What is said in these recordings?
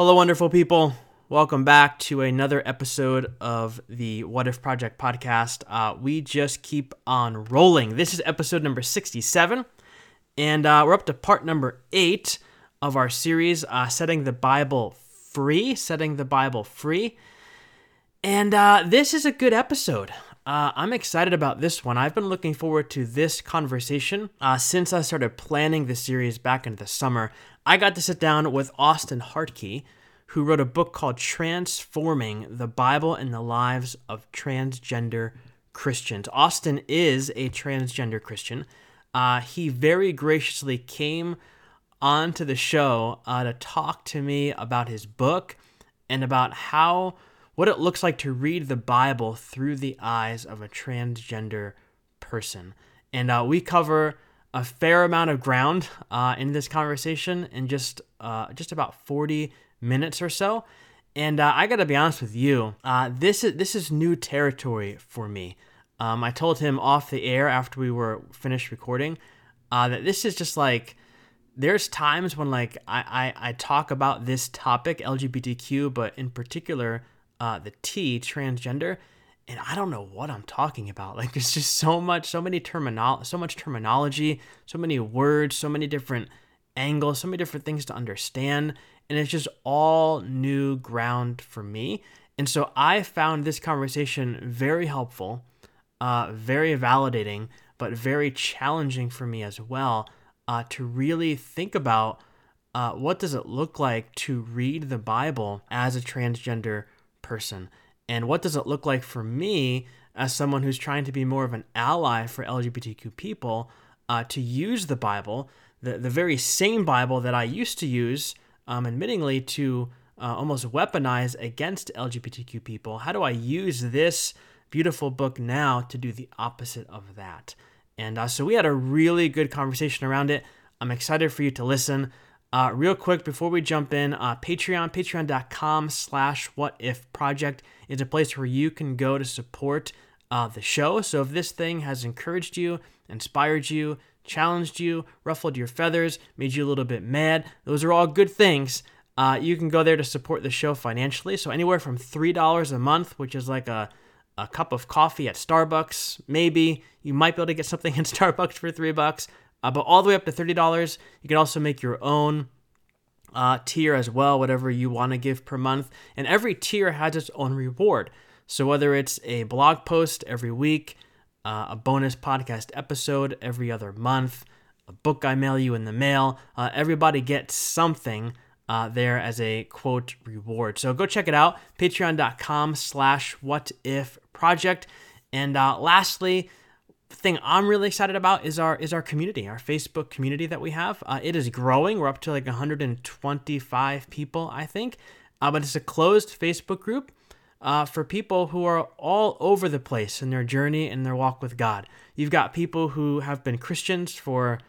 Hello, wonderful people. Welcome back to another episode of the What If Project podcast. Uh, we just keep on rolling. This is episode number 67, and uh, we're up to part number eight of our series, uh, Setting the Bible Free. Setting the Bible Free. And uh, this is a good episode. Uh, I'm excited about this one. I've been looking forward to this conversation uh, since I started planning the series back in the summer. I got to sit down with Austen Hartke, who wrote a book called Transforming the Bible and the Lives of Transgender Christians. Austen is a transgender Christian. Uh, he very graciously came onto the show uh, to talk to me about his book and about how what it looks like to read the Bible through the eyes of a transgender person. And uh, we cover a fair amount of ground uh, in this conversation in just uh, just about 40 minutes or so. And uh, I got to be honest with you, uh, this is this is new territory for me. Um, I told him off the air after we were finished recording uh, that this is just like there's times when like I, I, I talk about this topic LGBTQ, but in particular uh, the T transgender, and I don't know what I'm talking about. Like there's just so much, so many terminal, so much terminology, so many words, so many different angles, so many different things to understand, and it's just all new ground for me. And so I found this conversation very helpful, uh, very validating, but very challenging for me as well uh, to really think about uh, what does it look like to read the Bible as a transgender person, and what does it look like for me as someone who's trying to be more of an ally for LGBTQ people uh, to use the Bible, the the very same Bible that I used to use um, admittingly, to uh, almost weaponize against LGBTQ people. How do I use this beautiful book now to do the opposite of that? And uh, so we had a really good conversation around it. I'm excited for you to listen. Uh, real quick before we jump in, uh, Patreon, patreon.com slash what if project is a place where you can go to support uh, the show. So if this thing has encouraged you, inspired you, challenged you, ruffled your feathers, made you a little bit mad. Those are all good things. Uh, you can go there to support the show financially. So anywhere from $3 a month, which is like a, a cup of coffee at Starbucks, maybe. You might be able to get something in Starbucks for 3 bucks. Uh, but all the way up to $30, you can also make your own uh, tier as well, whatever you want to give per month. And every tier has its own reward. So whether it's a blog post every week, uh, a bonus podcast episode every other month, a book I mail you in the mail. Uh, everybody gets something uh, there as a quote reward. So go check it out, patreon.com slash what if project. And uh, lastly, the thing I'm really excited about is our is our community, our Facebook community that we have. Uh, it is growing. We're up to like 125 people, I think. Uh, but it's a closed Facebook group uh, for people who are all over the place in their journey and their walk with God. You've got people who have been Christians for,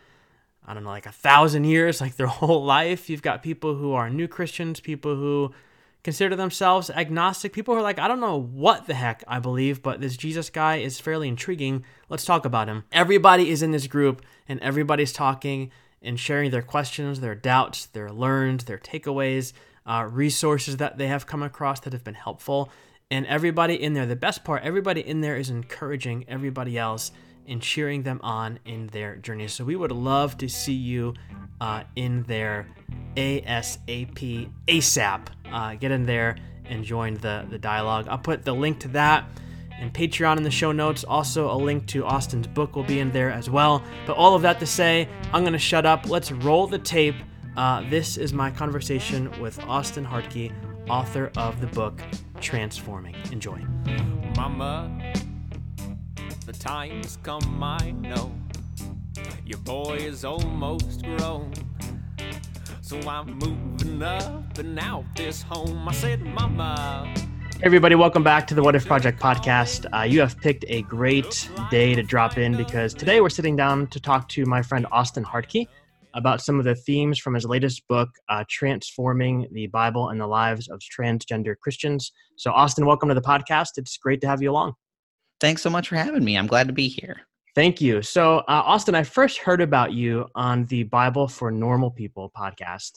I don't know, like a thousand years, like their whole life. You've got people who are new Christians, people who consider themselves agnostic, people who are like, I don't know what the heck I believe, but this Jesus guy is fairly intriguing. Let's talk about him. Everybody is in this group and everybody's talking and sharing their questions, their doubts, their learns, their takeaways uh, resources that they have come across that have been helpful. And everybody in there, the best part, everybody in there is encouraging everybody else and cheering them on in their journey. So we would love to see you uh, in there ASAP, ASAP. Uh, get in there and join the, the dialogue. I'll put the link to that and Patreon in the show notes. Also, a link to Austen's book will be in there as well. But all of that to say, I'm going to shut up. Let's roll the tape uh, this is my conversation with Austen Hartke, author of the book Transforming. Enjoy. Mama, the time's come, I know. Your boy is almost grown. So I'm moving up and out this home. I said, Mama. Hey everybody, welcome back to the What If Project podcast. Uh, you have picked a great day to drop in because today we're sitting down to talk to my friend Austen Hartke about some of the themes from his latest book, uh, Transforming the Bible and the Lives of Transgender Christians. So, Austen, welcome to the podcast. It's great to have you along. Thanks so much for having me. I'm glad to be here. Thank you. So, uh, Austen, I first heard about you on the Bible for Normal People podcast.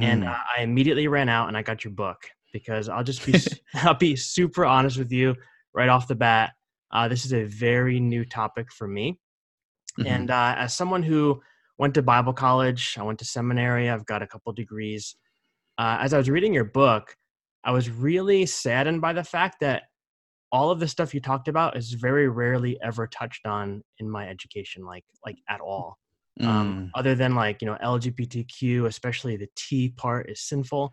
and uh, I immediately ran out and I got your book because I'll just be I'll be super honest with you right off the bat. Uh, this is a very new topic for me, Mhm. and uh, as someone who went to Bible college, I went to seminary. I've got a couple degrees. Uh, as I was reading your book, I was really saddened by the fact that all of the stuff you talked about is very rarely ever touched on in my education, like like at all. Um, Mm, other than like you know lgbtq especially the t part is sinful.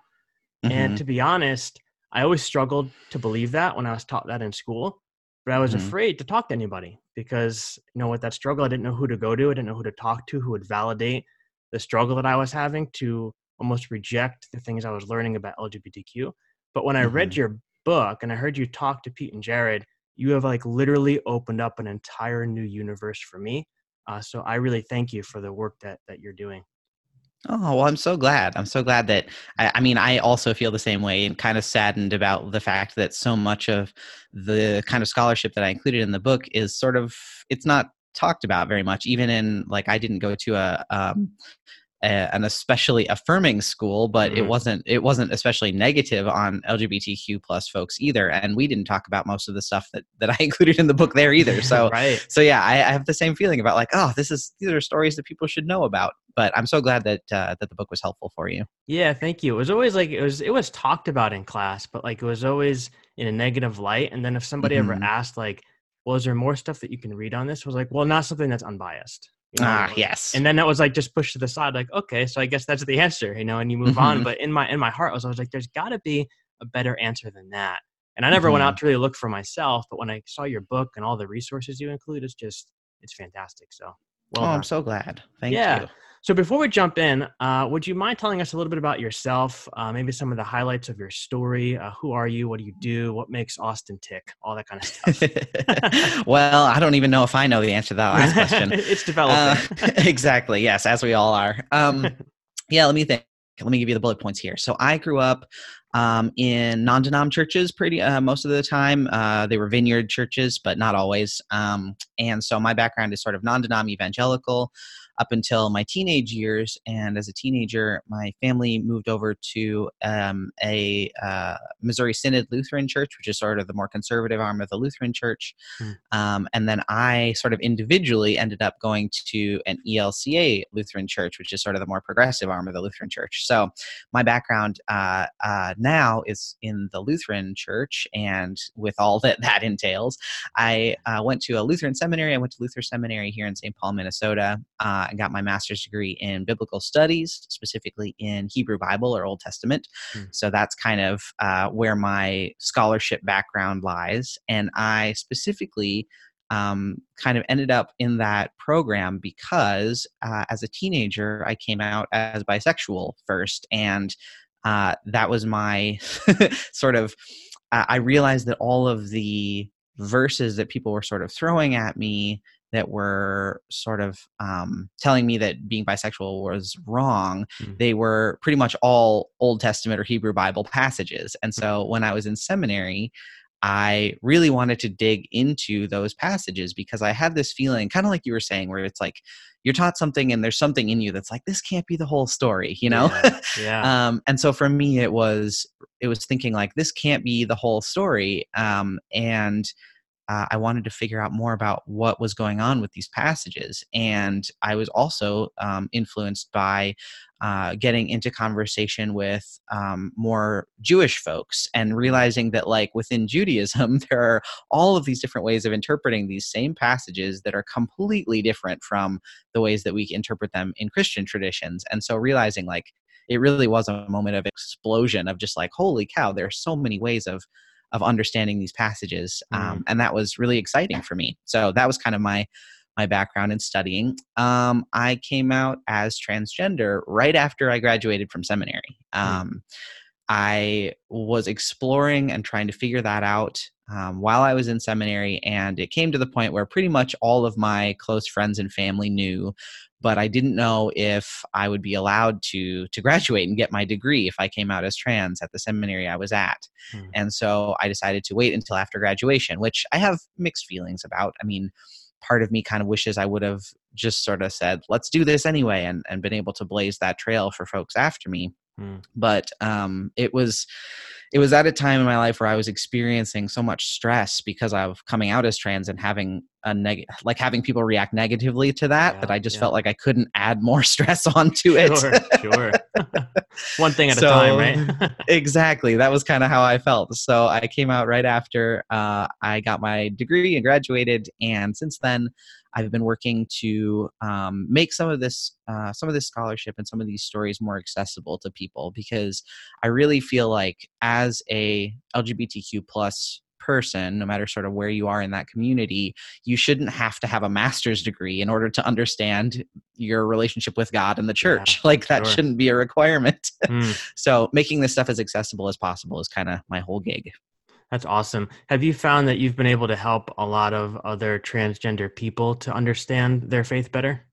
And mhm, to be honest i always struggled to believe that when i was taught that in school but i was Mhm. afraid to talk to anybody because you know with that struggle i didn't know who to go to i didn't know who to talk to who would validate the struggle that i was having to almost reject the things i was learning about lgbtq but when i read Mhm. your book and i heard you talk to pete and jared you have like literally opened up an entire new universe for me uh, so I really thank you for the work that that you're doing. Oh, well, I'm so glad. I'm so glad that I, I mean, I also feel the same way and kind of saddened about the fact that so much of the kind of scholarship that I included in the book is sort of, it's not talked about very much, even in like, I didn't go to a, um, a an especially affirming school, but it Mhm. wasn't, it wasn't especially negative on LGBTQ plus folks either. And we didn't talk about most of the stuff that, that I included in the book there either. So, right, so yeah, I, I have the same feeling about like, oh, this is these are stories that people should know about. But I'm so glad that uh, that the book was helpful for you. yeah, thank you. It was always like it was it was talked about in class, but like it was always in a negative light. And then if somebody ever Mhm. asked like, "Well, is there more stuff that you can read on this?" Was like, "Well, not something that's unbiased." You know? Ah, yes. And then that was like just pushed to the side, like, okay, so I guess that's the answer, you know, and you move on. Mhm. But in my in my heart, I was always like, there's got to be a better answer than that. And I never went out to really look for myself, but when I saw your book and all the resources you include, it's just it's fantastic. So well oh, done. I'm so glad. Thank Yeah. you. So before we jump in, uh, would you mind telling us a little bit about yourself? Uh, maybe some of the highlights of your story. Uh, who are you? What do you do? What makes Austen tick? All that kind of stuff. well, I don't even know if I know the answer to that last question. it's Uh, developing. exactly. Yes, as we all are. Um, yeah. Let me think. Let me give you the bullet points here. So I grew up um, in non-denom churches pretty uh, most of the time. Uh, they were vineyard churches, but not always. Um, and so my background is sort of non-denom evangelical up until my teenage years. And as a teenager, my family moved over to um, a uh, Missouri Synod Lutheran Church, which is sort of the more conservative arm of the Lutheran Church. Hmm. Um, and then I sort of individually ended up going to an ELCA Lutheran Church, which is sort of the more progressive arm of the Lutheran Church. So my background uh, uh, now is in the Lutheran Church, and with all that that entails, I uh, went to a Lutheran seminary. I went to Luther Seminary here in St. Paul, Minnesota, uh, and got my master's degree in biblical studies, specifically in Hebrew Bible or Old Testament. Hmm. So that's kind of uh, where my scholarship background lies. And I specifically um, kind of ended up in that program because uh, as a teenager, I came out as bisexual first. And uh, that was my sort of, uh, I realized that all of the verses that people were sort of throwing at me that were sort of um, telling me that being bisexual was wrong, Mm. they were pretty much all Old Testament or Hebrew Bible passages. And so when I was in seminary, I really wanted to dig into those passages because I had this feeling, kind of like you were saying, where it's like you're taught something and there's something in you that's like, this can't be the whole story, you know? Yeah. yeah. um, and so for me, it was it was thinking like this can't be the whole story, um, and uh, I wanted to figure out more about what was going on with these passages. And I was also um, influenced by uh, getting into conversation with um, more Jewish folks and realizing that, like, within Judaism, there are all of these different ways of interpreting these same passages that are completely different from the ways that we interpret them in Christian traditions. And so realizing, like, it really was a moment of explosion of just like, holy cow, there are so many ways of of understanding these passages um, and that was really exciting for me. So that was kind of my my background in studying. Um, i came out as transgender right after i graduated from seminary. Um, i was exploring and trying to figure that out um, while i was in seminary and it came to the point where pretty much all of my close friends and family knew but i didn't know if i would be allowed to to graduate and get my degree if i came out as trans at the seminary i was at Hmm. and so I decided to wait until after graduation, which I have mixed feelings about. I mean, part of me kind of wishes I would have just sort of said, let's do this anyway, and, and been able to blaze that trail for folks after me. Mm. But um, it was it was at a time in my life where I was experiencing so much stress because of coming out as trans and having a neg like having people react negatively to that yeah, that I just yeah. felt like I couldn't add more stress onto it. Sure, sure. One thing at so, a time, right? exactly. That was kind of how I felt. So I came out right after uh, I got my degree and graduated, and since then I've been working to um, make some of this uh, some of this scholarship and some of these stories more accessible to people because I really feel like as a LGBTQ plus person, no matter sort of where you are in that community, you shouldn't have to have a master's degree in order to understand your relationship with God and the church. Yeah, like that sure. shouldn't be a requirement. Mm. so making this stuff as accessible as possible is kind of my whole gig. That's awesome. Have you found that you've been able to help a lot of other transgender people to understand their faith better?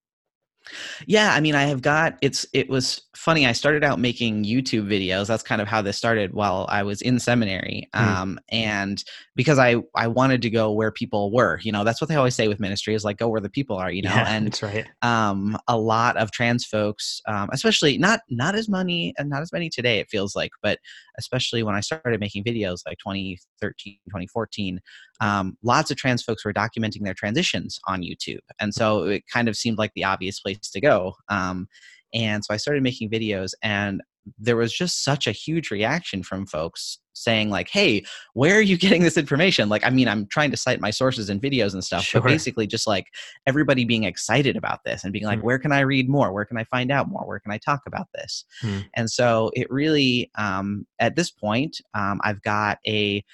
Yeah, I mean, I have got it's. It was funny. I started out making YouTube videos. That's kind of how this started while I was in seminary, mm. um, and because I I wanted to go where people were. You know, that's what they always say with ministry is like go where the people are. You know, yeah, and that's right. Um, a lot of trans folks, um, especially not not as many and not as many today. It feels like, but especially when I started making videos like 2013, 2014, um, lots of trans folks were documenting their transitions on YouTube. And so it kind of seemed like the obvious place to go. Um, and so I started making videos, and there was just such a huge reaction from folks saying like hey where are you getting this information like i mean i'm trying to cite my sources and videos and stuff sure. but basically just like everybody being excited about this and being like mm. where can i read more where can i find out more where can i talk about this mm. and so it really um, at this point um, i've got a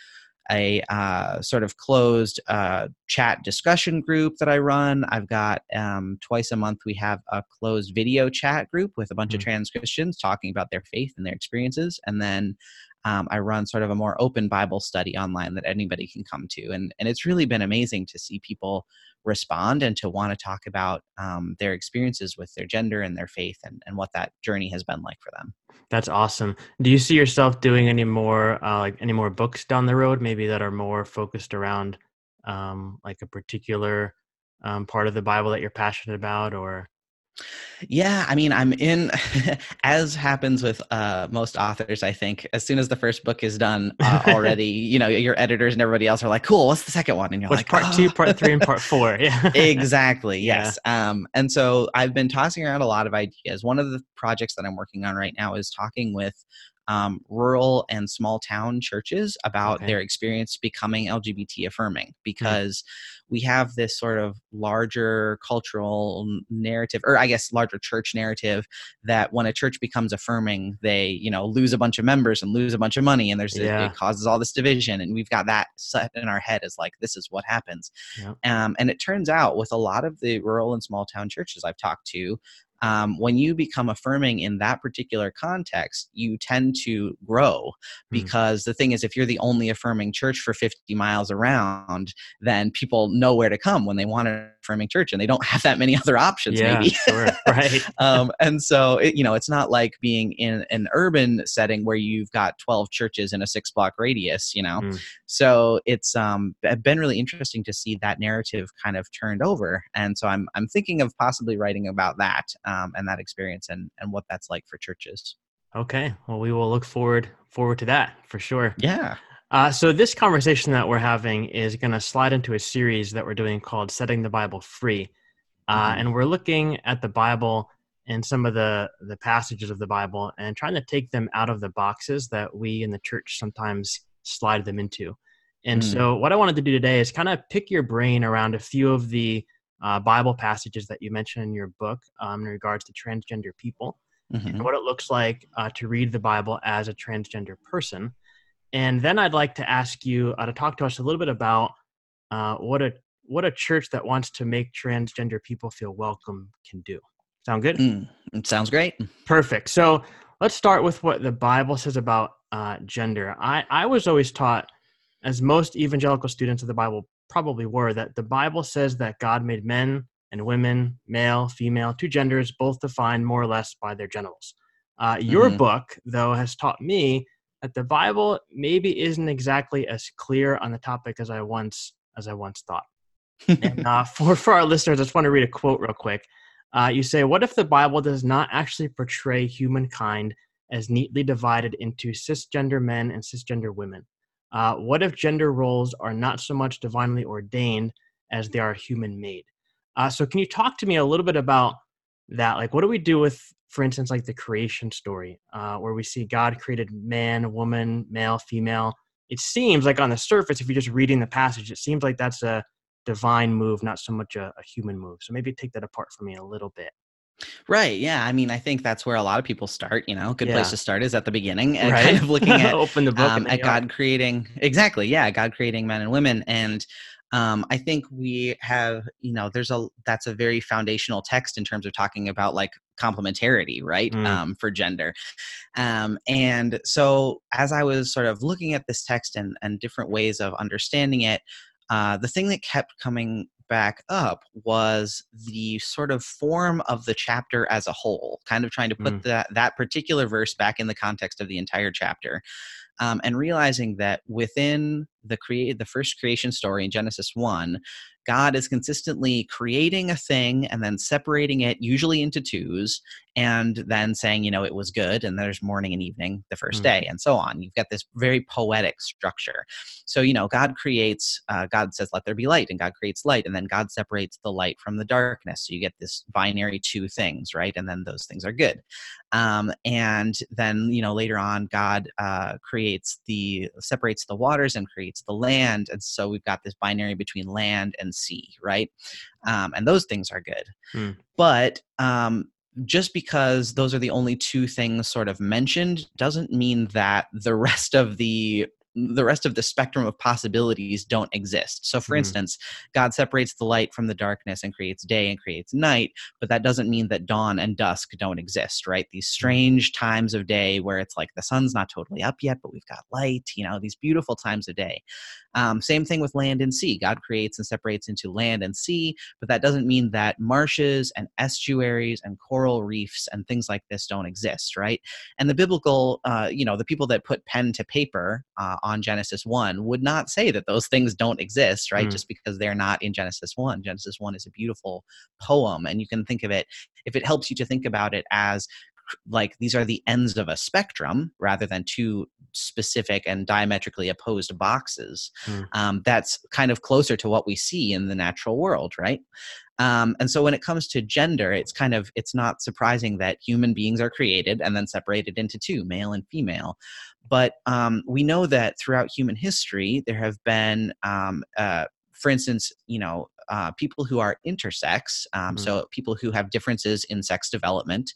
a uh, sort of closed uh, chat discussion group that I run. I've got um, twice a month we have a closed video chat group with a bunch mm-hmm. of trans Christians talking about their faith and their experiences, and then um, I run sort of a more open Bible study online that anybody can come to, and and it's really been amazing to see people respond and to want to talk about um, their experiences with their gender and their faith and, and what that journey has been like for them. That's awesome. Do you see yourself doing any more uh, like any more books down the road, maybe that are more focused around um, like a particular um, part of the Bible that you're passionate about, or yeah, I mean, I'm in, as happens with uh, most authors, I think, as soon as the first book is done uh, already, you know, your editors and everybody else are like, cool, what's the second one? And you're what's like, part oh. two, part three, and part four. Yeah. exactly. Yes. Yeah. Um, and so I've been tossing around a lot of ideas. One of the projects that I'm working on right now is talking with um, rural and small town churches about okay. their experience becoming LGBT affirming hmm. because mm-hmm. we have this sort of larger cultural narrative, or I guess larger church narrative, that when a church becomes affirming, they you know lose a bunch of members and lose a bunch of money, and there's yeah. it causes all this division, and we've got that set in our head as like this is what happens. Yeah. Um, and it turns out with a lot of the rural and small town churches I've talked to, um, when you become affirming in that particular context, you tend to grow hmm. because mm. the thing is, if you're the only affirming church for 50 miles around, then people know where to come when they want an affirming church and they don't have that many other options, yeah, maybe. Sure, right. um, and so, it, you know, it's not like being in an urban setting where you've got 12 churches in a six block radius, you know? Mm. So it's um, been really interesting to see that narrative kind of turned over. And so I'm, I'm thinking of possibly writing about that um, and that experience and and what that's like for churches. Okay, well, we will look forward forward to that for sure. Yeah. Uh, so this conversation that we're having is going to slide into a series that we're doing called "Setting the Bible Free," uh, mm-hmm. and we're looking at the Bible and some of the the passages of the Bible and trying to take them out of the boxes that we in the church sometimes slide them into. And mm. so, what I wanted to do today is kind of pick your brain around a few of the uh, Bible passages that you mentioned in your book um, in regards to transgender people mm-hmm. and what it looks like uh, to read the Bible as a transgender person. And then I'd like to ask you uh, to talk to us a little bit about uh, what a what a church that wants to make transgender people feel welcome can do. Sound good? Mm, it sounds great. Perfect. So let's start with what the Bible says about uh, gender. I, I was always taught, as most evangelical students of the Bible probably were that the Bible says that God made men and women, male, female, two genders, both defined more or less by their genitals. Uh, your mm-hmm. book, though, has taught me that the Bible maybe isn't exactly as clear on the topic as I once as I once thought. and uh, for for our listeners, I just want to read a quote real quick. Uh, you say, "What if the Bible does not actually portray humankind as neatly divided into cisgender men and cisgender women. Uh, what if gender roles are not so much divinely ordained as they are human made? Uh, so, can you talk to me a little bit about that? Like, what do we do with, for instance, like the creation story, uh, where we see God created man, woman, male, female? It seems like on the surface, if you're just reading the passage, it seems like that's a divine move, not so much a, a human move. So, maybe take that apart for me a little bit. Right. Yeah. I mean, I think that's where a lot of people start. You know, good Yeah. place to start is at the beginning and Right? kind of looking at open the book um, at you are. God creating exactly, yeah, God creating men and women, and um, I think we have, you know, there's a that's a very foundational text in terms of talking about like complementarity, right, Mm. um, for gender, um, and so as I was sort of looking at this text and and different ways of understanding it, uh, the thing that kept coming back up was the sort of form of the chapter as a whole kind of trying to put Mm. that that particular verse back in the context of the entire chapter um, and realizing that within the create the first creation story in Genesis one, God is consistently creating a thing and then separating it, usually into twos, and then saying, you know, it was good, and there's morning and evening the first Mm. day, and so on. You've got this very poetic structure. So, you know, God creates, uh, God says, let there be light, and God creates light, and then God separates the light from the darkness. So you get this binary two things, right? And then those things are good um, and then you know later on god uh, creates the separates the waters and creates the land and so we've got this binary between land and sea right um, and those things are good Hmm. but um, just because those are the only two things sort of mentioned doesn't mean that the rest of the the rest of the spectrum of possibilities don't exist. So, for Mhm. instance, God separates the light from the darkness and creates day and creates night, but that doesn't mean that dawn and dusk don't exist, right? These strange times of day where it's like the sun's not totally up yet, but we've got light, you know, these beautiful times of day. Um, same thing with land and sea. God creates and separates into land and sea, but that doesn't mean that marshes and estuaries and coral reefs and things like this don't exist, right? And the biblical, uh, you know, the people that put pen to paper uh, on Genesis 1 would not say that those things don't exist, right? Mm. Just because they're not in Genesis 1. Genesis 1 is a beautiful poem, and you can think of it, if it helps you to think about it as like these are the ends of a spectrum rather than two specific and diametrically opposed boxes Hmm. um, that's kind of closer to what we see in the natural world right um, and so when it comes to gender it's kind of it's not surprising that human beings are created and then separated into two male and female but um, we know that throughout human history there have been um, uh, for instance you know uh, people who are intersex, um, Mhm. so people who have differences in sex development,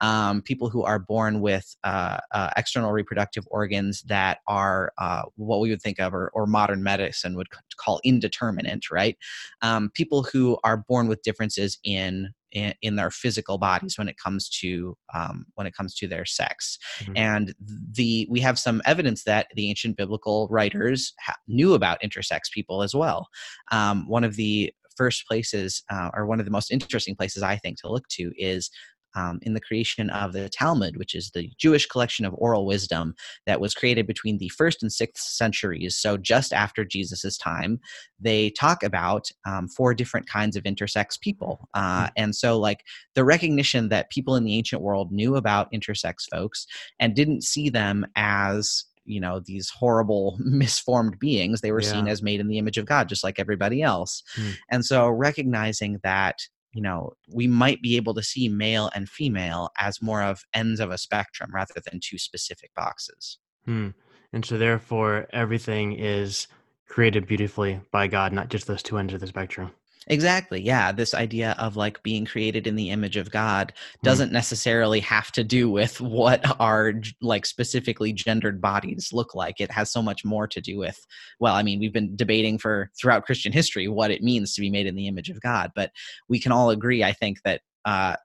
um, people who are born with uh, uh, external reproductive organs that are uh, what we would think of, or, or modern medicine would c- call indeterminate, right? Um, people who are born with differences in, in in their physical bodies when it comes to um, when it comes to their sex, Mhm. and the we have some evidence that the ancient biblical writers ha- knew about intersex people as well. Um, one of the first places, uh, or one of the most interesting places I think to look to, is um, in the creation of the Talmud, which is the Jewish collection of oral wisdom that was created between the first and sixth centuries. So just after Jesus' time, they talk about um, four different kinds of intersex people, uh, and so like the recognition that people in the ancient world knew about intersex folks and didn't see them as you know these horrible misformed beings they were seen as made in the image of god just like everybody else Hmm. and so recognizing that you know we might be able to see male and female as more of ends of a spectrum rather than two specific boxes Hmm. And so, therefore, everything is created beautifully by God, not just those two ends of the spectrum. Exactly yeah this idea of like being created in the image of god Hmm. doesn't necessarily have to do with what our like specifically gendered bodies look like it has so much more to do with well i mean we've been debating for throughout christian history what it means to be made in the image of god but we can all agree i think that uh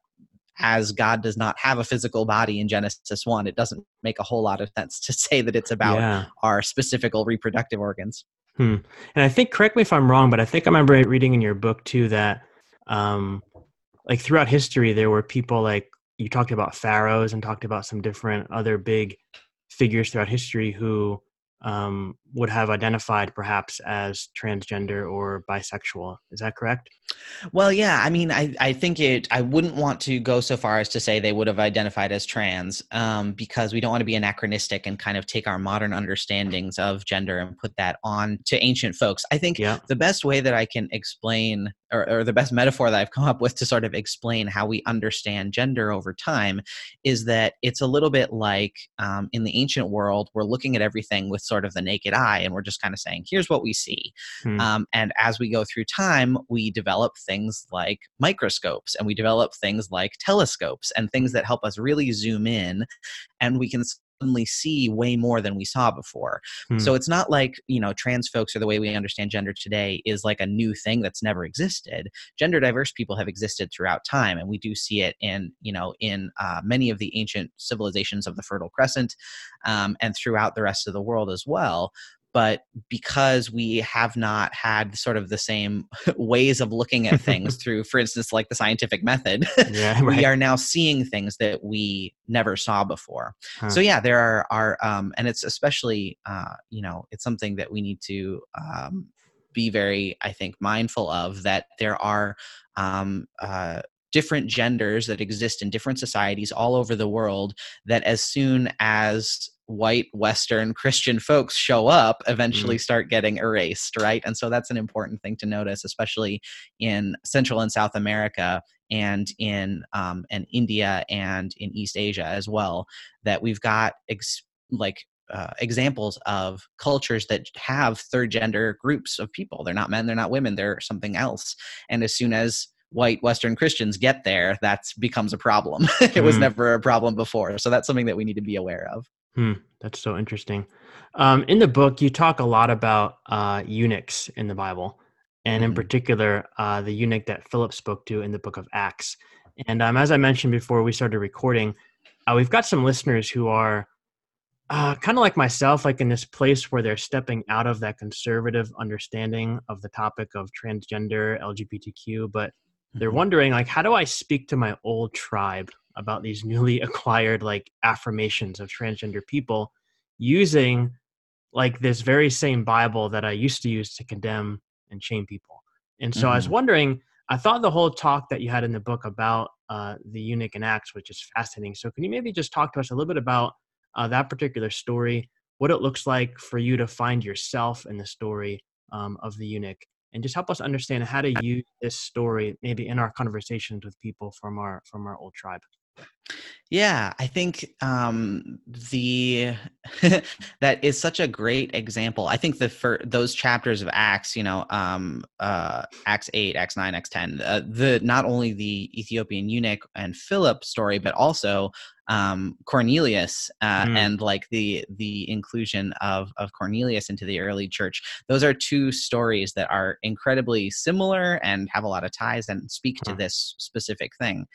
as God does not have a physical body in Genesis 1, it doesn't make a whole lot of sense to say that it's about yeah. our specific reproductive organs. Hmm. And I think, correct me if I'm wrong, but I think I remember reading in your book too that, um, like throughout history, there were people like you talked about pharaohs and talked about some different other big figures throughout history who um, would have identified perhaps as transgender or bisexual. Is that correct? Well, yeah, I mean, I, I think it, I wouldn't want to go so far as to say they would have identified as trans um, because we don't want to be anachronistic and kind of take our modern understandings of gender and put that on to ancient folks. I think yeah. the best way that I can explain or, or, the best metaphor that I've come up with to sort of explain how we understand gender over time is that it's a little bit like um, in the ancient world, we're looking at everything with sort of the naked eye and we're just kind of saying, here's what we see. Hmm. Um, and as we go through time, we develop things like microscopes and we develop things like telescopes and things that help us really zoom in and we can suddenly see way more than we saw before. Hmm. So it's not like, you know, trans folks or the way we understand gender today is like a new thing that's never existed. Gender diverse people have existed throughout time, and we do see it in, you know, in uh, many of the ancient civilizations of the Fertile Crescent um, and throughout the rest of the world as well but because we have not had sort of the same ways of looking at things through for instance like the scientific method yeah, right. we are now seeing things that we never saw before huh. so yeah there are, are um, and it's especially uh, you know it's something that we need to um, be very i think mindful of that there are um, uh, different genders that exist in different societies all over the world that as soon as white western christian folks show up eventually mm. start getting erased right? And so that's an important thing to notice especially in central and south america and in um, and india and in east asia as well that we've got ex- like uh, examples of cultures that have third gender groups of people. They're not men they're not women they're something else. And as soon as white western christians get there that becomes a problem. It was mm. never a problem before. So that's something that we need to be aware of Hmm, that's so interesting. Um, in the book, you talk a lot about uh, eunuchs in the Bible, and mm-hmm. in particular, uh, the eunuch that Philip spoke to in the book of Acts. And um, as I mentioned before we started recording, uh, we've got some listeners who are uh, kind of like myself, like in this place where they're stepping out of that conservative understanding of the topic of transgender, LGBTQ, but they're mm-hmm. wondering, like, how do I speak to my old tribe about these newly acquired like affirmations of transgender people using like this very same bible that i used to use to condemn and shame people and so mm-hmm. i was mm-hmm. wondering i thought the whole talk that you had in the book about uh, the eunuch and acts which is fascinating so can you maybe just talk to us a little bit about uh, that particular story what it looks like for you to find yourself in the story um, of the eunuch and just help us understand how to use this story maybe in our conversations with people from our from our old tribe yeah, I think um, the that is such a great example. I think the for those chapters of Acts, you know, um, uh, Acts eight, Acts nine, Acts ten, uh, the not only the Ethiopian eunuch and Philip story, but also um, Cornelius uh, mm. and like the the inclusion of of Cornelius into the early church. Those are two stories that are incredibly similar and have a lot of ties and speak to this specific thing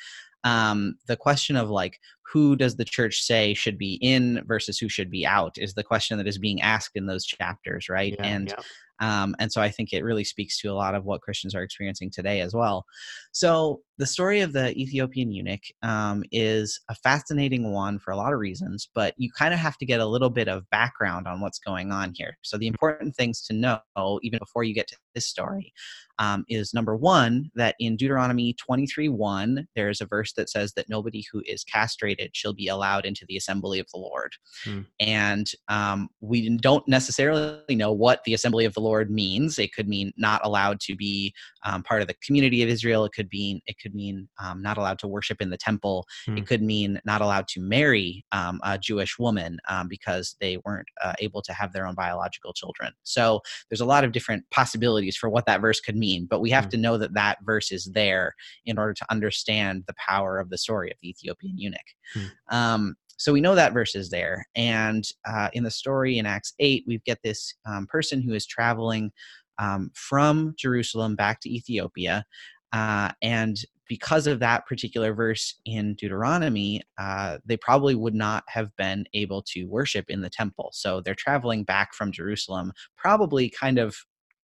um, the question of like who does the church say should be in versus who should be out is the question that is being asked in those chapters right yeah, and yeah. Um, and so i think it really speaks to a lot of what christians are experiencing today as well so the story of the ethiopian eunuch um, is a fascinating one for a lot of reasons but you kind of have to get a little bit of background on what's going on here so the important things to know even before you get to this story um, is number one, that in Deuteronomy 23 1, there's a verse that says that nobody who is castrated shall be allowed into the assembly of the Lord. Hmm. And um, we don't necessarily know what the assembly of the Lord means. It could mean not allowed to be um, part of the community of Israel. It could mean it could mean um, not allowed to worship in the temple. Hmm. It could mean not allowed to marry um, a Jewish woman um, because they weren't uh, able to have their own biological children. So there's a lot of different possibilities for what that verse could mean but we have mm-hmm. to know that that verse is there in order to understand the power of the story of the Ethiopian eunuch. Mm-hmm. Um, so we know that verse is there. And uh, in the story in Acts 8, we get this um, person who is traveling um, from Jerusalem back to Ethiopia. Uh, and because of that particular verse in Deuteronomy, uh, they probably would not have been able to worship in the temple. So they're traveling back from Jerusalem, probably kind of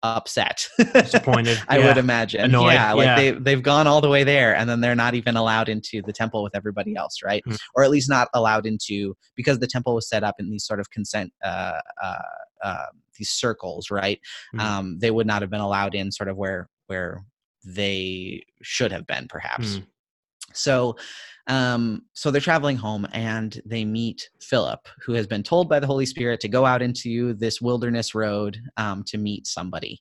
upset disappointed i yeah. would imagine Annoyed. yeah like yeah. they, they've gone all the way there and then they're not even allowed into the temple with everybody else right mm. or at least not allowed into because the temple was set up in these sort of consent uh, uh, uh, these circles right mm. um, they would not have been allowed in sort of where where they should have been, perhaps. Mm. So, um, so they're traveling home and they meet Philip, who has been told by the Holy Spirit to go out into this wilderness road um, to meet somebody.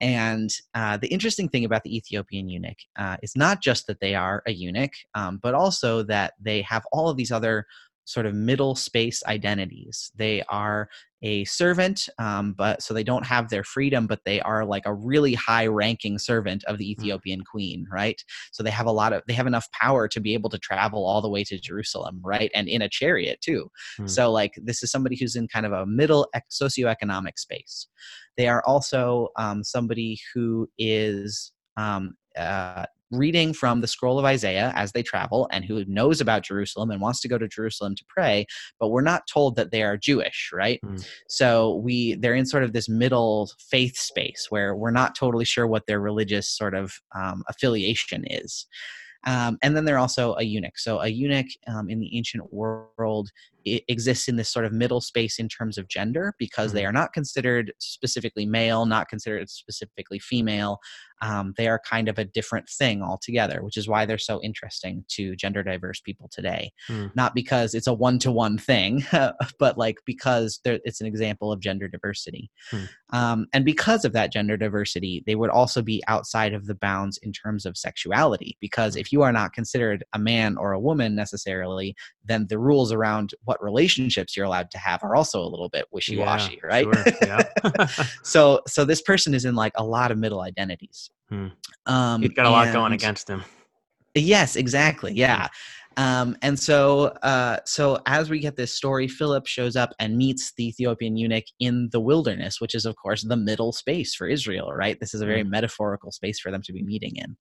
And uh, the interesting thing about the Ethiopian eunuch uh, is not just that they are a eunuch, um, but also that they have all of these other sort of middle space identities. They are a servant, um, but so they don't have their freedom, but they are like a really high ranking servant of the mm. Ethiopian queen, right? So they have a lot of, they have enough power to be able to travel all the way to Jerusalem, right? And in a chariot too. Mm. So like this is somebody who's in kind of a middle socioeconomic space. They are also um, somebody who is um, uh, reading from the scroll of Isaiah as they travel and who knows about Jerusalem and wants to go to Jerusalem to pray, but we're not told that they are Jewish, right? Mm. So we they're in sort of this middle faith space where we're not totally sure what their religious sort of um, affiliation is. Um, and then they're also a eunuch. So a eunuch um, in the ancient world exists in this sort of middle space in terms of gender because mm-hmm. they are not considered specifically male, not considered specifically female. Um, they are kind of a different thing altogether, which is why they're so interesting to gender diverse people today. Mm. Not because it's a one to one thing, but like because it's an example of gender diversity. Mm. Um, and because of that gender diversity, they would also be outside of the bounds in terms of sexuality. Because hmm. if you are not considered a man or a woman necessarily, then the rules around what relationships you're allowed to have are also a little bit wishy-washy yeah, right sure. yeah. so so this person is in like a lot of middle identities hmm. um he's got a lot going against him yes exactly yeah um, and so, uh, so as we get this story, Philip shows up and meets the Ethiopian eunuch in the wilderness, which is, of course, the middle space for Israel, right? This is a very mm. metaphorical space for them to be meeting in.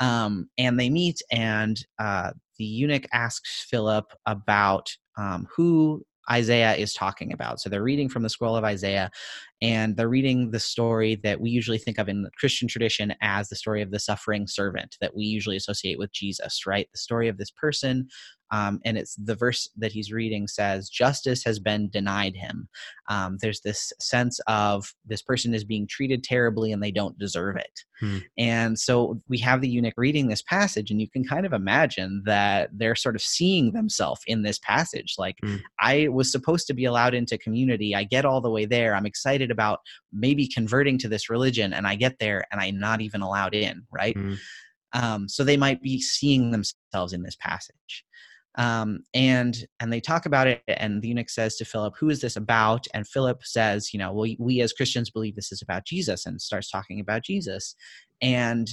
Um, and they meet, and uh, the eunuch asks Philip about um, who Isaiah is talking about. So they're reading from the scroll of Isaiah, and they're reading the story that we usually think of in the Christian tradition as the story of the suffering servant that we usually associate with Jesus, right? The story of this person um, and it's the verse that he's reading says justice has been denied him um, there's this sense of this person is being treated terribly and they don't deserve it hmm. and so we have the eunuch reading this passage and you can kind of imagine that they're sort of seeing themselves in this passage like hmm. i was supposed to be allowed into community i get all the way there i'm excited about maybe converting to this religion and i get there and i'm not even allowed in right? Hmm. um, so they might be seeing themselves in this passage. Um, and and they talk about it and the eunuch says to philip who is this about? And philip says you know well, we as christians believe this is about jesus and starts talking about jesus. And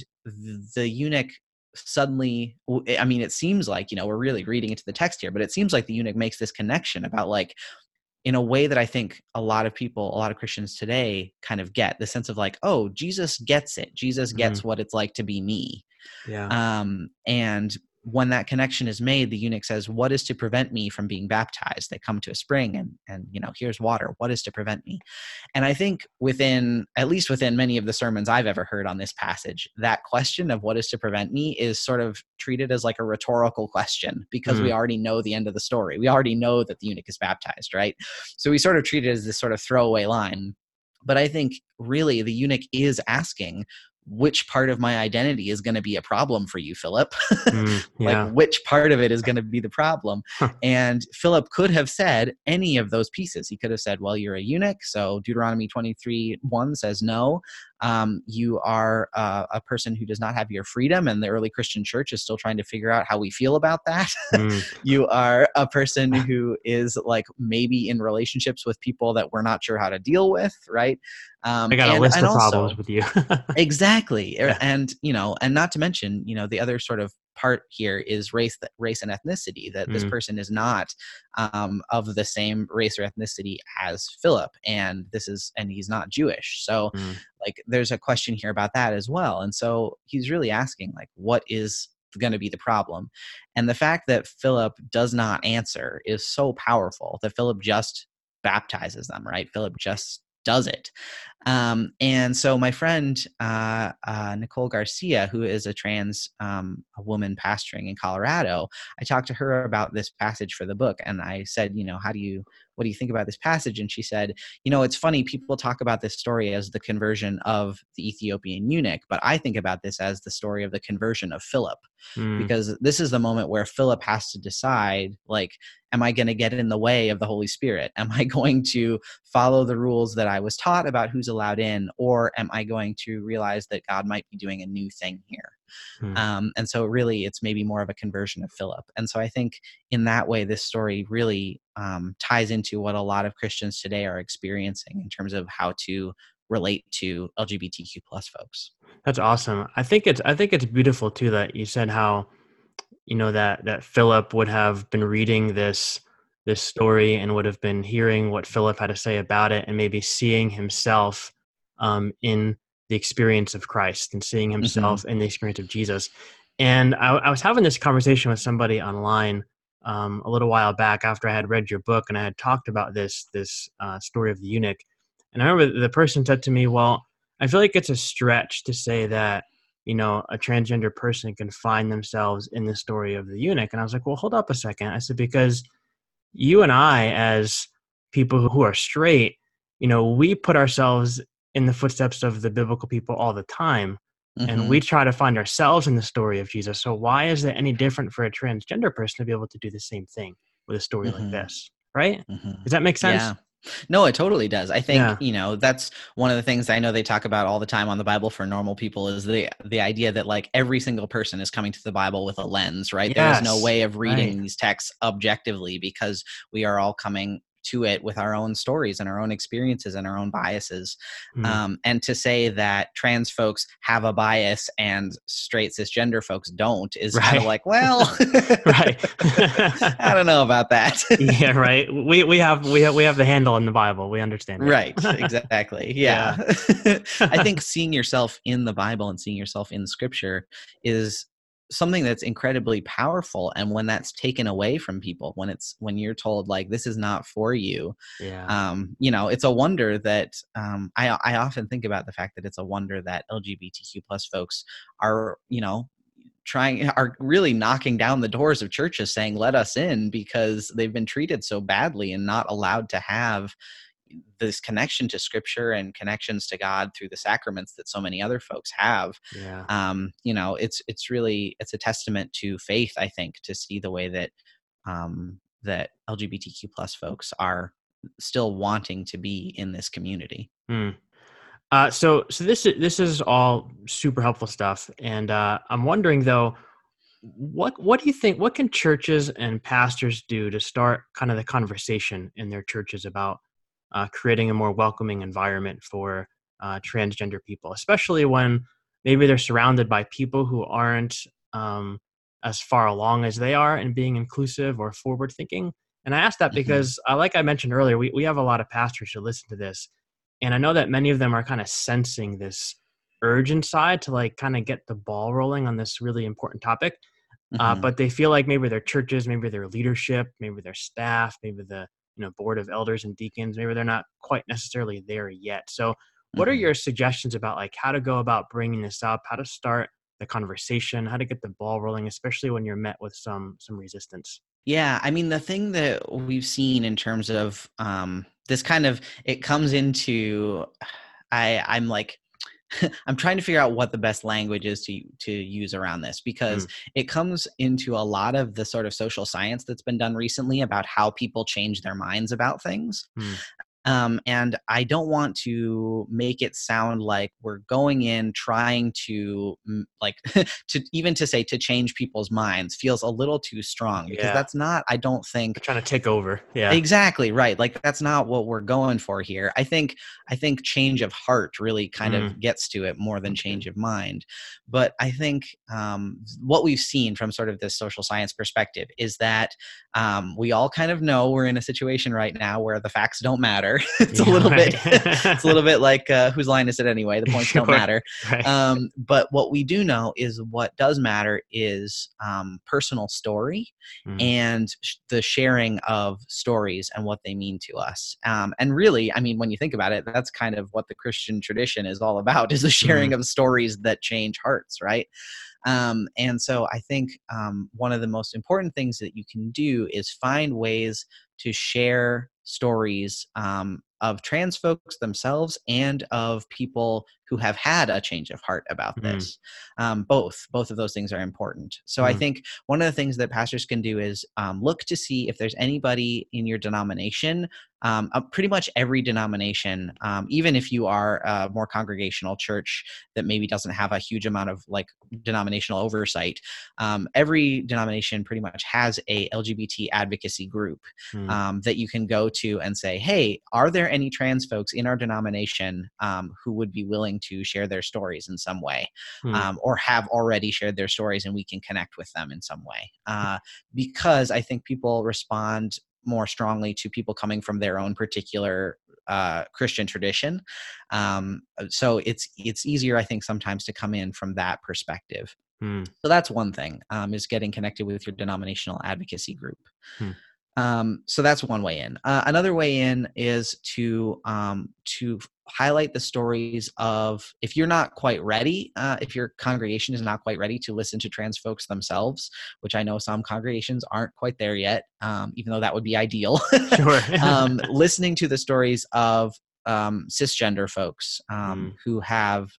the eunuch suddenly i mean it seems like you know we're really reading into the text here but it seems like the eunuch makes this connection about like in a way that i think a lot of people a lot of christians today kind of get the sense of like oh jesus gets it. Jesus gets mm-hmm. what it's like to be me. Yeah. Um and when that connection is made the eunuch says what is to prevent me from being baptized? They come to a spring and and you know here's water. What is to prevent me? And i think within at least within many of the sermons i've ever heard on this passage that question of what is to prevent me is sort of treated as like a rhetorical question because mm. we already know the end of the story. We already know that the eunuch is baptized right? So we sort of treat it as this sort of throwaway line. But I think really the eunuch is asking, which part of my identity is going to be a problem for you, Philip? Mm, yeah. like, which part of it is going to be the problem? and Philip could have said any of those pieces. He could have said, well, you're a eunuch. So Deuteronomy 23 1 says no um, you are uh, a person who does not have your freedom, and the early Christian church is still trying to figure out how we feel about that. Mm. you are a person who is like maybe in relationships with people that we're not sure how to deal with, right? Um, I got and, a list of also, problems with you. exactly, yeah. and you know, and not to mention, you know, the other sort of part here is race race and ethnicity that mm. this person is not um, of the same race or ethnicity as philip and this is and he's not jewish so mm. like there's a question here about that as well and so he's really asking like what is going to be the problem and the fact that philip does not answer is so powerful that philip just baptizes them right philip just does it. Um, and so my friend uh, uh, Nicole Garcia, who is a trans um, a woman pastoring in Colorado, I talked to her about this passage for the book, and I said, you know, how do you what do you think about this passage and she said you know it's funny people talk about this story as the conversion of the ethiopian eunuch but i think about this as the story of the conversion of philip Mm. because this is the moment where philip has to decide like am i going to get in the way of the holy spirit am i going to follow the rules that i was taught about who's allowed in or am i going to realize that god might be doing a new thing here Hmm. um, and so really it's maybe more of a conversion of philip and so i think in that way this story really um, ties into what a lot of christians today are experiencing in terms of how to relate to lgbtq plus folks That's awesome. I think it's I think it's beautiful too that you said how you know that that Philip would have been reading this this story and would have been hearing what Philip had to say about it and maybe seeing himself um, in the experience of Christ and seeing himself in the experience of Jesus. And I, I was having this conversation with somebody online um, a little while back after I had read your book and I had talked about this this uh, story of the eunuch. And I remember the person said to me, "Well." I feel like it's a stretch to say that you know a transgender person can find themselves in the story of the eunuch and i was like well hold up a second i said because you and i as people who- are straight you know we put ourselves in the footsteps of the biblical people all the time Mhm. and we try to find ourselves in the story of jesus so why is it any different for a transgender person to be able to do the same thing with a story Mhm. like this right Mhm. does that make sense Yeah. No, it totally does. I think, Yeah. you know, that's one of the things I know they talk about all the time on the Bible for normal people is the the idea that like every single person is coming to the Bible with a lens, right? There is no way of reading right. these texts objectively because we are all coming to it with our own stories and our own experiences and our own biases. Hmm. Um, and to say that trans folks have a bias and straight cisgender folks don't is kind of like, well, right I don't know about that. yeah, right. We we have we have we have the handle in the Bible. We understand. it. Right, exactly. Yeah. I think seeing yourself in the Bible and seeing yourself in scripture is something that's incredibly powerful and when that's taken away from people when it's when you're told like this is not for you Yeah. um you know it's a wonder that um i i often think about the fact that it's a wonder that lgbtq plus folks are you know trying are really knocking down the doors of churches saying let us in because they've been treated so badly and not allowed to have this connection to scripture and connections to god through the sacraments that so many other folks have yeah. um you know it's it's really it's a testament to faith i think to see the way that um that lgbtq plus folks are still wanting to be in this community Hmm. Uh, so so this is this is all super helpful stuff, and uh, I'm wondering though, what what do you think? What can churches and pastors do to start kind of the conversation in their churches about uh, creating a more welcoming environment for uh, transgender people, especially when maybe they're surrounded by people who aren't um, as far along as they are in being inclusive or forward thinking. And I ask that Mhm. because, uh, like I mentioned earlier, we, we have a lot of pastors who listen to this, and I know that many of them are kind of sensing this urge inside to like kind of get the ball rolling on this really important topic. Uh, Mhm. but they feel like maybe their churches, maybe their leadership, maybe their staff, maybe the you know board of elders and deacons, maybe they're not quite necessarily there yet. So, what are Mhm. your suggestions about like how to go about bringing this up, how to start the conversation, how to get the ball rolling, especially when you're met with some some resistance? Yeah, I mean the thing that we've seen in terms of um, this kind of it comes into I I'm like I'm trying to figure out what the best language is to to use around this because it comes into a lot of the sort of social science that's been done recently about how people change their minds about things. Hmm. Um, and I don't want to make it sound like we're going in trying to mm, like to even to say to change people's minds feels a little too strong because Yeah. that's not I don't think They're trying to take over. Yeah. exactly right like that's not what we're going for here i think i think change of heart really kind of gets to it more than change of mind but i think um, what we've seen from sort of this social science perspective is that um, we all kind of know we're in a situation right now where the facts don't matter it's a Yeah, little bit it's a little bit like uh, whose line is it anyway the points don't matter right. um, but what we do know is what does matter is um, personal story Mm. and sh- the sharing of stories and what they mean to us. Um, and really, I mean, when you think about it, that's kind of what the Christian tradition is all about: is the sharing of stories that change hearts, right? Um, and so, I think um, one of the most important things that you can do is find ways to share stories um, of trans folks themselves and of people who have had a change of heart about Mm. this. Um, both, both of those things are important. So I Mm. think one of the things that pastors can do is um, look to see if there's anybody in your denomination. Um, uh, pretty much every denomination, um, even if you are a more congregational church that maybe doesn't have a huge amount of like denominational oversight, um, every denomination pretty much has a LGBT advocacy group Mm. um, that you can go to and say, hey, are there any trans folks in our denomination um, who would be willing to share their stories in some way Mm. um, or have already shared their stories and we can connect with them in some way? Uh, because I think people respond more strongly to people coming from their own particular uh, Christian tradition. Um, so it's it's easier, I think, sometimes to come in from that perspective. Mm. So that's one thing um, is getting connected with your denominational advocacy group. Hmm. Um, so that's one way in. Uh, another way in is to um, to highlight the stories of if you're not quite ready, uh, if your congregation is not quite ready to listen to trans folks themselves, which I know some congregations aren't quite there yet, um, even though that would be ideal. Sure. um, listening to the stories of um, cisgender folks um, Mm. who have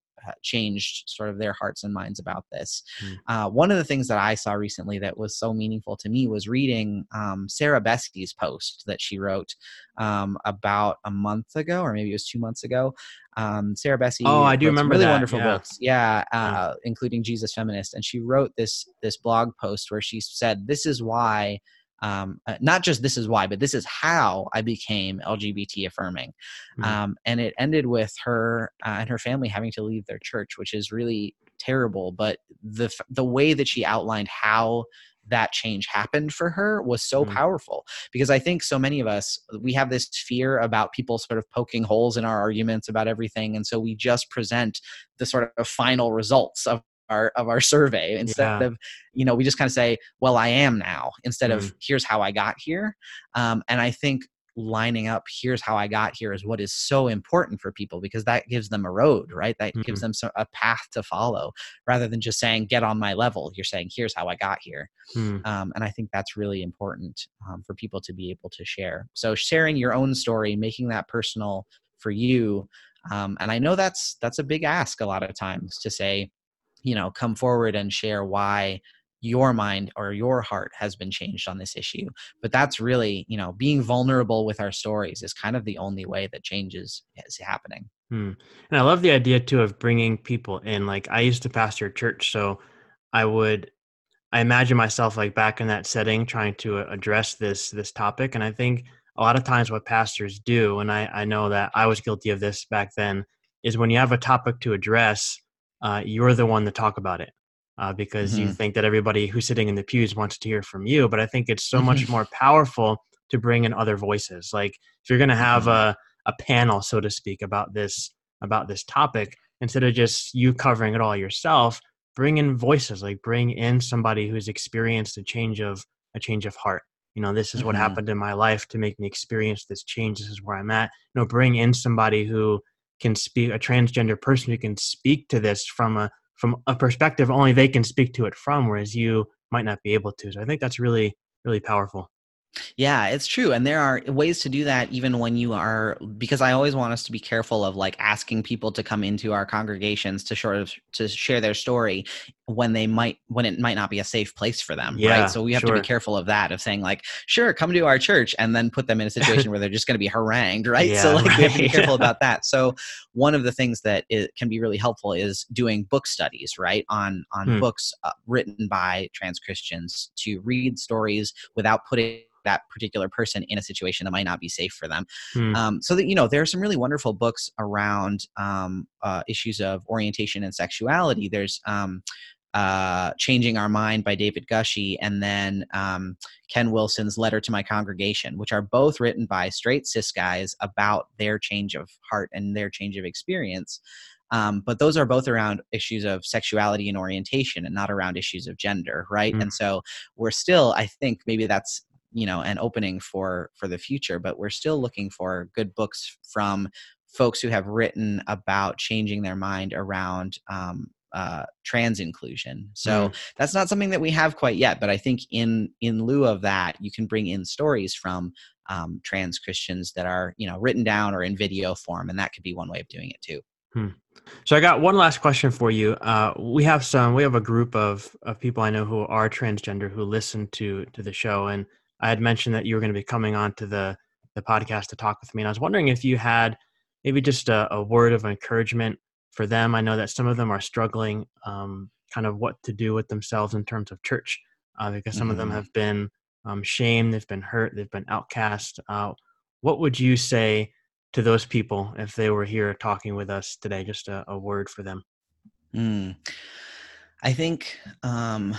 changed sort of their hearts and minds about this. Mm. Uh, one of the things that I saw recently that was so meaningful to me was reading um, Sarah Bessey's post that she wrote um, about a month ago, or maybe it was two months ago. Um, Sarah Bessey. Oh, I do remember really that, wonderful yeah. books. Yeah, uh, Yeah. including Jesus Feminist, and she wrote this this blog post where she said, "This is why." Um, uh, not just this is why, but this is how I became LGBT affirming. Mhm. Um, and it ended with her uh, and her family having to leave their church, which is really terrible. But the f- the way that she outlined how that change happened for her was so Mhm. powerful because I think so many of us we have this fear about people sort of poking holes in our arguments about everything, and so we just present the sort of final results of our of our survey instead Yeah. of you know we just kind of say well i am now instead Mhm. of here's how i got here um, and i think lining up here's how i got here is what is so important for people because that gives them a road right that gives them so, a path to follow rather than just saying get on my level you're saying here's how i got here Mm. um, and i think that's really important um, for people to be able to share so sharing your own story making that personal for you um, and i know that's that's a big ask a lot of times to say you know come forward and share why your mind or your heart has been changed on this issue but that's really you know being vulnerable with our stories is kind of the only way that changes is, happening Hmm. And I love the idea too of bringing people in. Like I used to pastor a church, so I would, I imagine myself like back in that setting, trying to address this this topic. And I think a lot of times what pastors do, and I I know that I was guilty of this back then, is when you have a topic to address, uh, you're the one to talk about it. Uh, because you Mhm. think that everybody who's sitting in the pews wants to hear from you, but I think it's so much more powerful to bring in other voices. Like if you're going to have Mhm. a a panel, so to speak, about this about this topic, instead of just you covering it all yourself, bring in voices. Like bring in somebody who's experienced a change of a change of heart. You know, this is what Mhm. happened in my life to make me experience this change. This is where I'm at. You know, bring in somebody who can speak, a transgender person who can speak to this from a from a perspective only they can speak to it from, whereas you might not be able to. So I think that's really really powerful. Yeah, it's true. And there are ways to do that even when you are because I always want us to be careful of like asking people to come into our congregations to sort of to share their story when they might when it might not be a safe place for them. Yeah, right. So we have to be careful of that, of saying like, sure, come to our church and then put them in a situation where they're just gonna be harangued, right? Yeah, so like we have to be careful about that. So one of the things that it can be really helpful is doing book studies, right? On on Hmm. books uh, written by trans Christians to read stories without putting that particular person in a situation that might not be safe for them. Hmm. Um, so that you know, there are some really wonderful books around um, uh, issues of orientation and sexuality. There's um, uh, Changing Our Mind by David Gushee, and then um, Ken Wilson's Letter to My Congregation, which are both written by straight cis guys about their change of heart and their change of experience. Um, but those are both around issues of sexuality and orientation and not around issues of gender, right? Mm. And so we're still, I think maybe that's you know an opening for for the future but we're still looking for good books from folks who have written about changing their mind around um, uh, trans inclusion so that's not something that we have quite yet but i think in in lieu of that you can bring in stories from um, trans Christians that are you know written down or in video form, and that could be one way of doing it too. Hmm. So I got one last question for you. Uh, we have some. We have a group of of people I know who are transgender who listen to to the show, and I had mentioned that you were going to be coming on to the the podcast to talk with me, and I was wondering if you had maybe just a, a word of encouragement for them. I know that some of them are struggling, um, kind of what to do with themselves in terms of church, uh, because some mm-hmm. of them mm-hmm. have been um, shamed, they've been hurt, they've been outcast. Uh, what would you say to those people if they were here talking with us today? Just a, a word for them. Mm. I think um,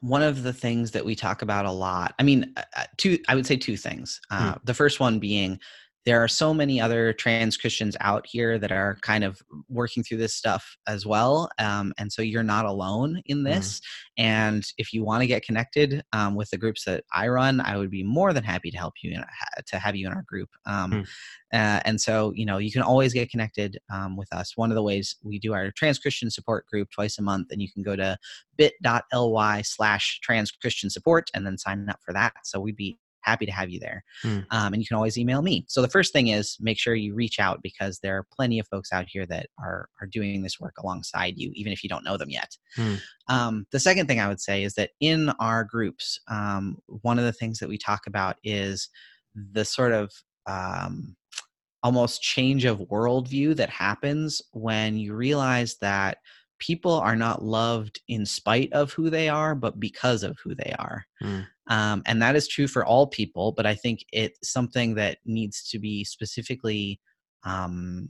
one of the things that we talk about a lot. I mean, uh, uh two. I would say two things. Uh, mm. The first one being there are so many other trans Christians out here that are kind of working through this stuff as well. Um, and so you're not alone in mm-hmm. this. Mm. And if you want to get connected um, with the groups that I run, I would be more than happy to help you in, to have you in our group. Um, mm. uh, and so, you know, you can always get connected um, with us. One of the ways we do our trans Christian support group twice a month, and you can go to bit.ly slash trans Christian support and then sign up for that. So we'd be happy to have you there. Mm. Um, and you can always email me. So the first thing is make sure you reach out because there are plenty of folks out here that are are doing this work alongside you, even if you don't know them yet. Mm. Um, the second thing I would say is that in our groups, um, one of the things that we talk about is the sort of um, almost change of worldview that happens when you realize that people are not loved in spite of who they are, but because of who they are. Mm. Um, and that is true for all people, but I think it's something that needs to be specifically um,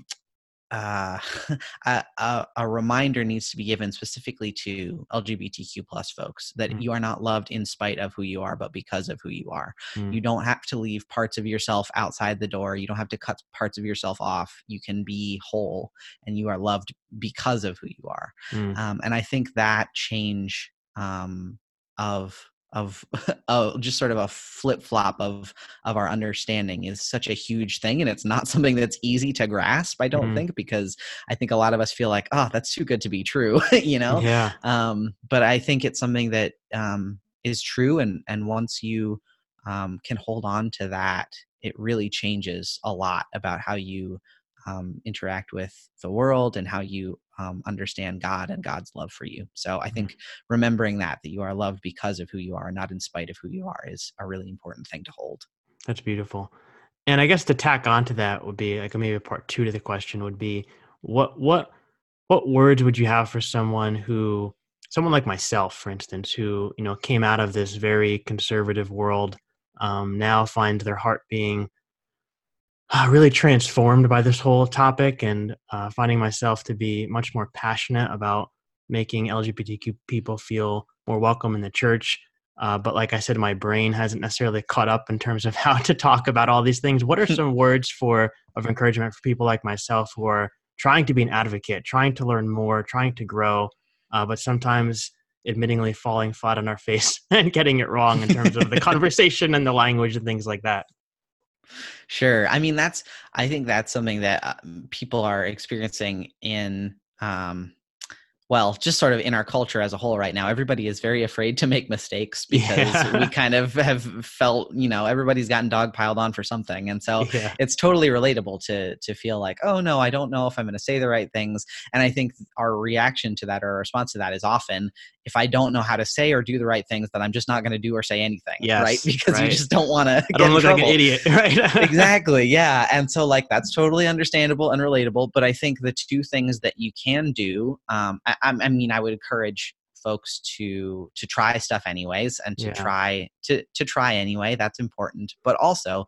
uh, a, a, a, reminder needs to be given specifically to LGBTQ plus folks that mm. you are not loved in spite of who you are, but because of who you are. Mm. You don't have to leave parts of yourself outside the door. You don't have to cut parts of yourself off. You can be whole, and you are loved because of who you are. Mm. Um, and I think that change um, of of uh, just sort of a flip flop of of our understanding is such a huge thing and it's not something that's easy to grasp i don't mm-hmm. think because i think a lot of us feel like oh that's too good to be true you know yeah um, but i think it's something that um, is true and and once you um, can hold on to that it really changes a lot about how you um, interact with the world and how you um, understand God and God's love for you. So I mm-hmm. think remembering that that you are loved because of who you are, not in spite of who you are, is a really important thing to hold. That's beautiful. And I guess to tack on to that would be like maybe part two to the question would be what what what words would you have for someone who someone like myself, for instance, who you know came out of this very conservative world, um, now finds their heart being uh, really transformed by this whole topic and uh, finding myself to be much more passionate about making LGBTQ people feel more welcome in the church. Uh, but like I said, my brain hasn't necessarily caught up in terms of how to talk about all these things. What are some words for of encouragement for people like myself who are trying to be an advocate, trying to learn more, trying to grow, uh, but sometimes admittingly falling flat on our face and getting it wrong in terms of the conversation and the language and things like that? Sure. I mean, that's, I think that's something that uh, people are experiencing in, um, well, just sort of in our culture as a whole right now, everybody is very afraid to make mistakes because yeah. we kind of have felt, you know, everybody's gotten dog piled on for something. And so yeah. it's totally relatable to to feel like, oh no, I don't know if I'm gonna say the right things. And I think our reaction to that or our response to that is often if I don't know how to say or do the right things, then I'm just not going to do or say anything. Yes, right. Because right. you just don't want to. I don't look trouble. like an idiot. Right. exactly. Yeah. And so, like, that's totally understandable and relatable. But I think the two things that you can do, um, I, I mean, I would encourage folks to to try stuff anyways and to yeah. try to to try anyway that's important but also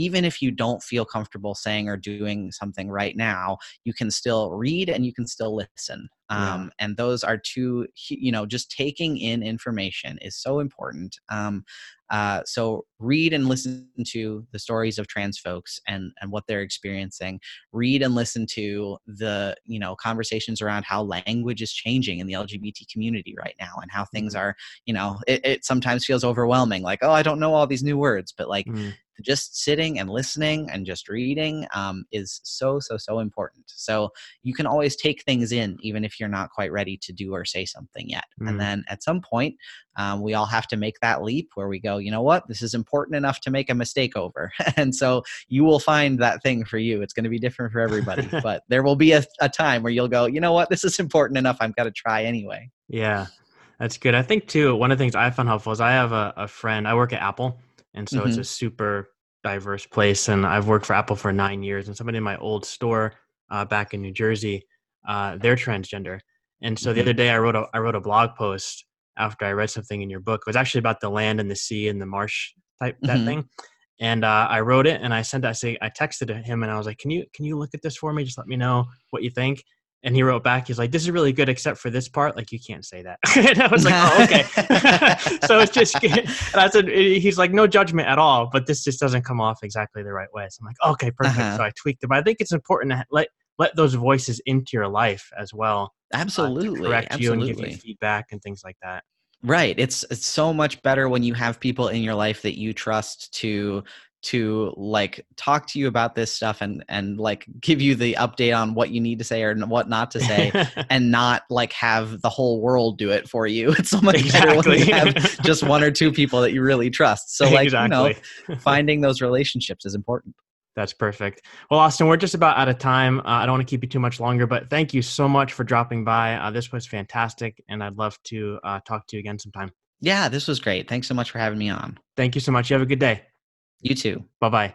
even if you don't feel comfortable saying or doing something right now, you can still read and you can still listen. Um, yeah. And those are two, you know, just taking in information is so important. Um, uh, so read and listen to the stories of trans folks and and what they're experiencing. Read and listen to the you know conversations around how language is changing in the LGBT community right now and how things mm-hmm. are. You know, it, it sometimes feels overwhelming. Like, oh, I don't know all these new words, but like. Mm just sitting and listening and just reading um, is so so so important. So you can always take things in even if you're not quite ready to do or say something yet. Mm. and then at some point um, we all have to make that leap where we go you know what? This is important enough to make a mistake over. And so you will find that thing for you. It's going to be different for everybody but there will be a, a time where you'll go you know what? This is important enough. I've got to try anyway. Yeah. That's good. I think too one of the things i found helpful is i have a, a friend i work at apple and so mm-hmm. it's a super diverse place. And I've worked for Apple for nine years, and somebody in my old store uh, back in New Jersey, uh, they're transgender. And so mm-hmm. the other day, I wrote a I wrote a blog post after I read something in your book. It was actually about the land and the sea and the marsh type that mm-hmm. thing. And uh, I wrote it and I sent I say I texted him and I was like, can you can you look at this for me? Just let me know what you think. And he wrote back, he's like, this is really good except for this part. Like, you can't say that. and I was like, oh, okay. so it's just, and I said, he's like, no judgment at all, but this just doesn't come off exactly the right way. So I'm like, okay, perfect. Uh-huh. So I tweaked it. But I think it's important to let, let those voices into your life as well. Absolutely. Uh, correct Absolutely. you and give you feedback and things like that. Right. It's it's so much better when you have people in your life that you trust to to like talk to you about this stuff and and like give you the update on what you need to say or what not to say and not like have the whole world do it for you it's so much exactly. better when you have just one or two people that you really trust so like exactly. you know finding those relationships is important that's perfect. Well, Austen, we're just about out of time. Uh, I don't want to keep you too much longer, but thank you so much for dropping by. Uh, this was fantastic, and I'd love to uh, talk to you again sometime. Yeah, this was great. Thanks so much for having me on. Thank you so much. You have a good day. You too. Bye bye.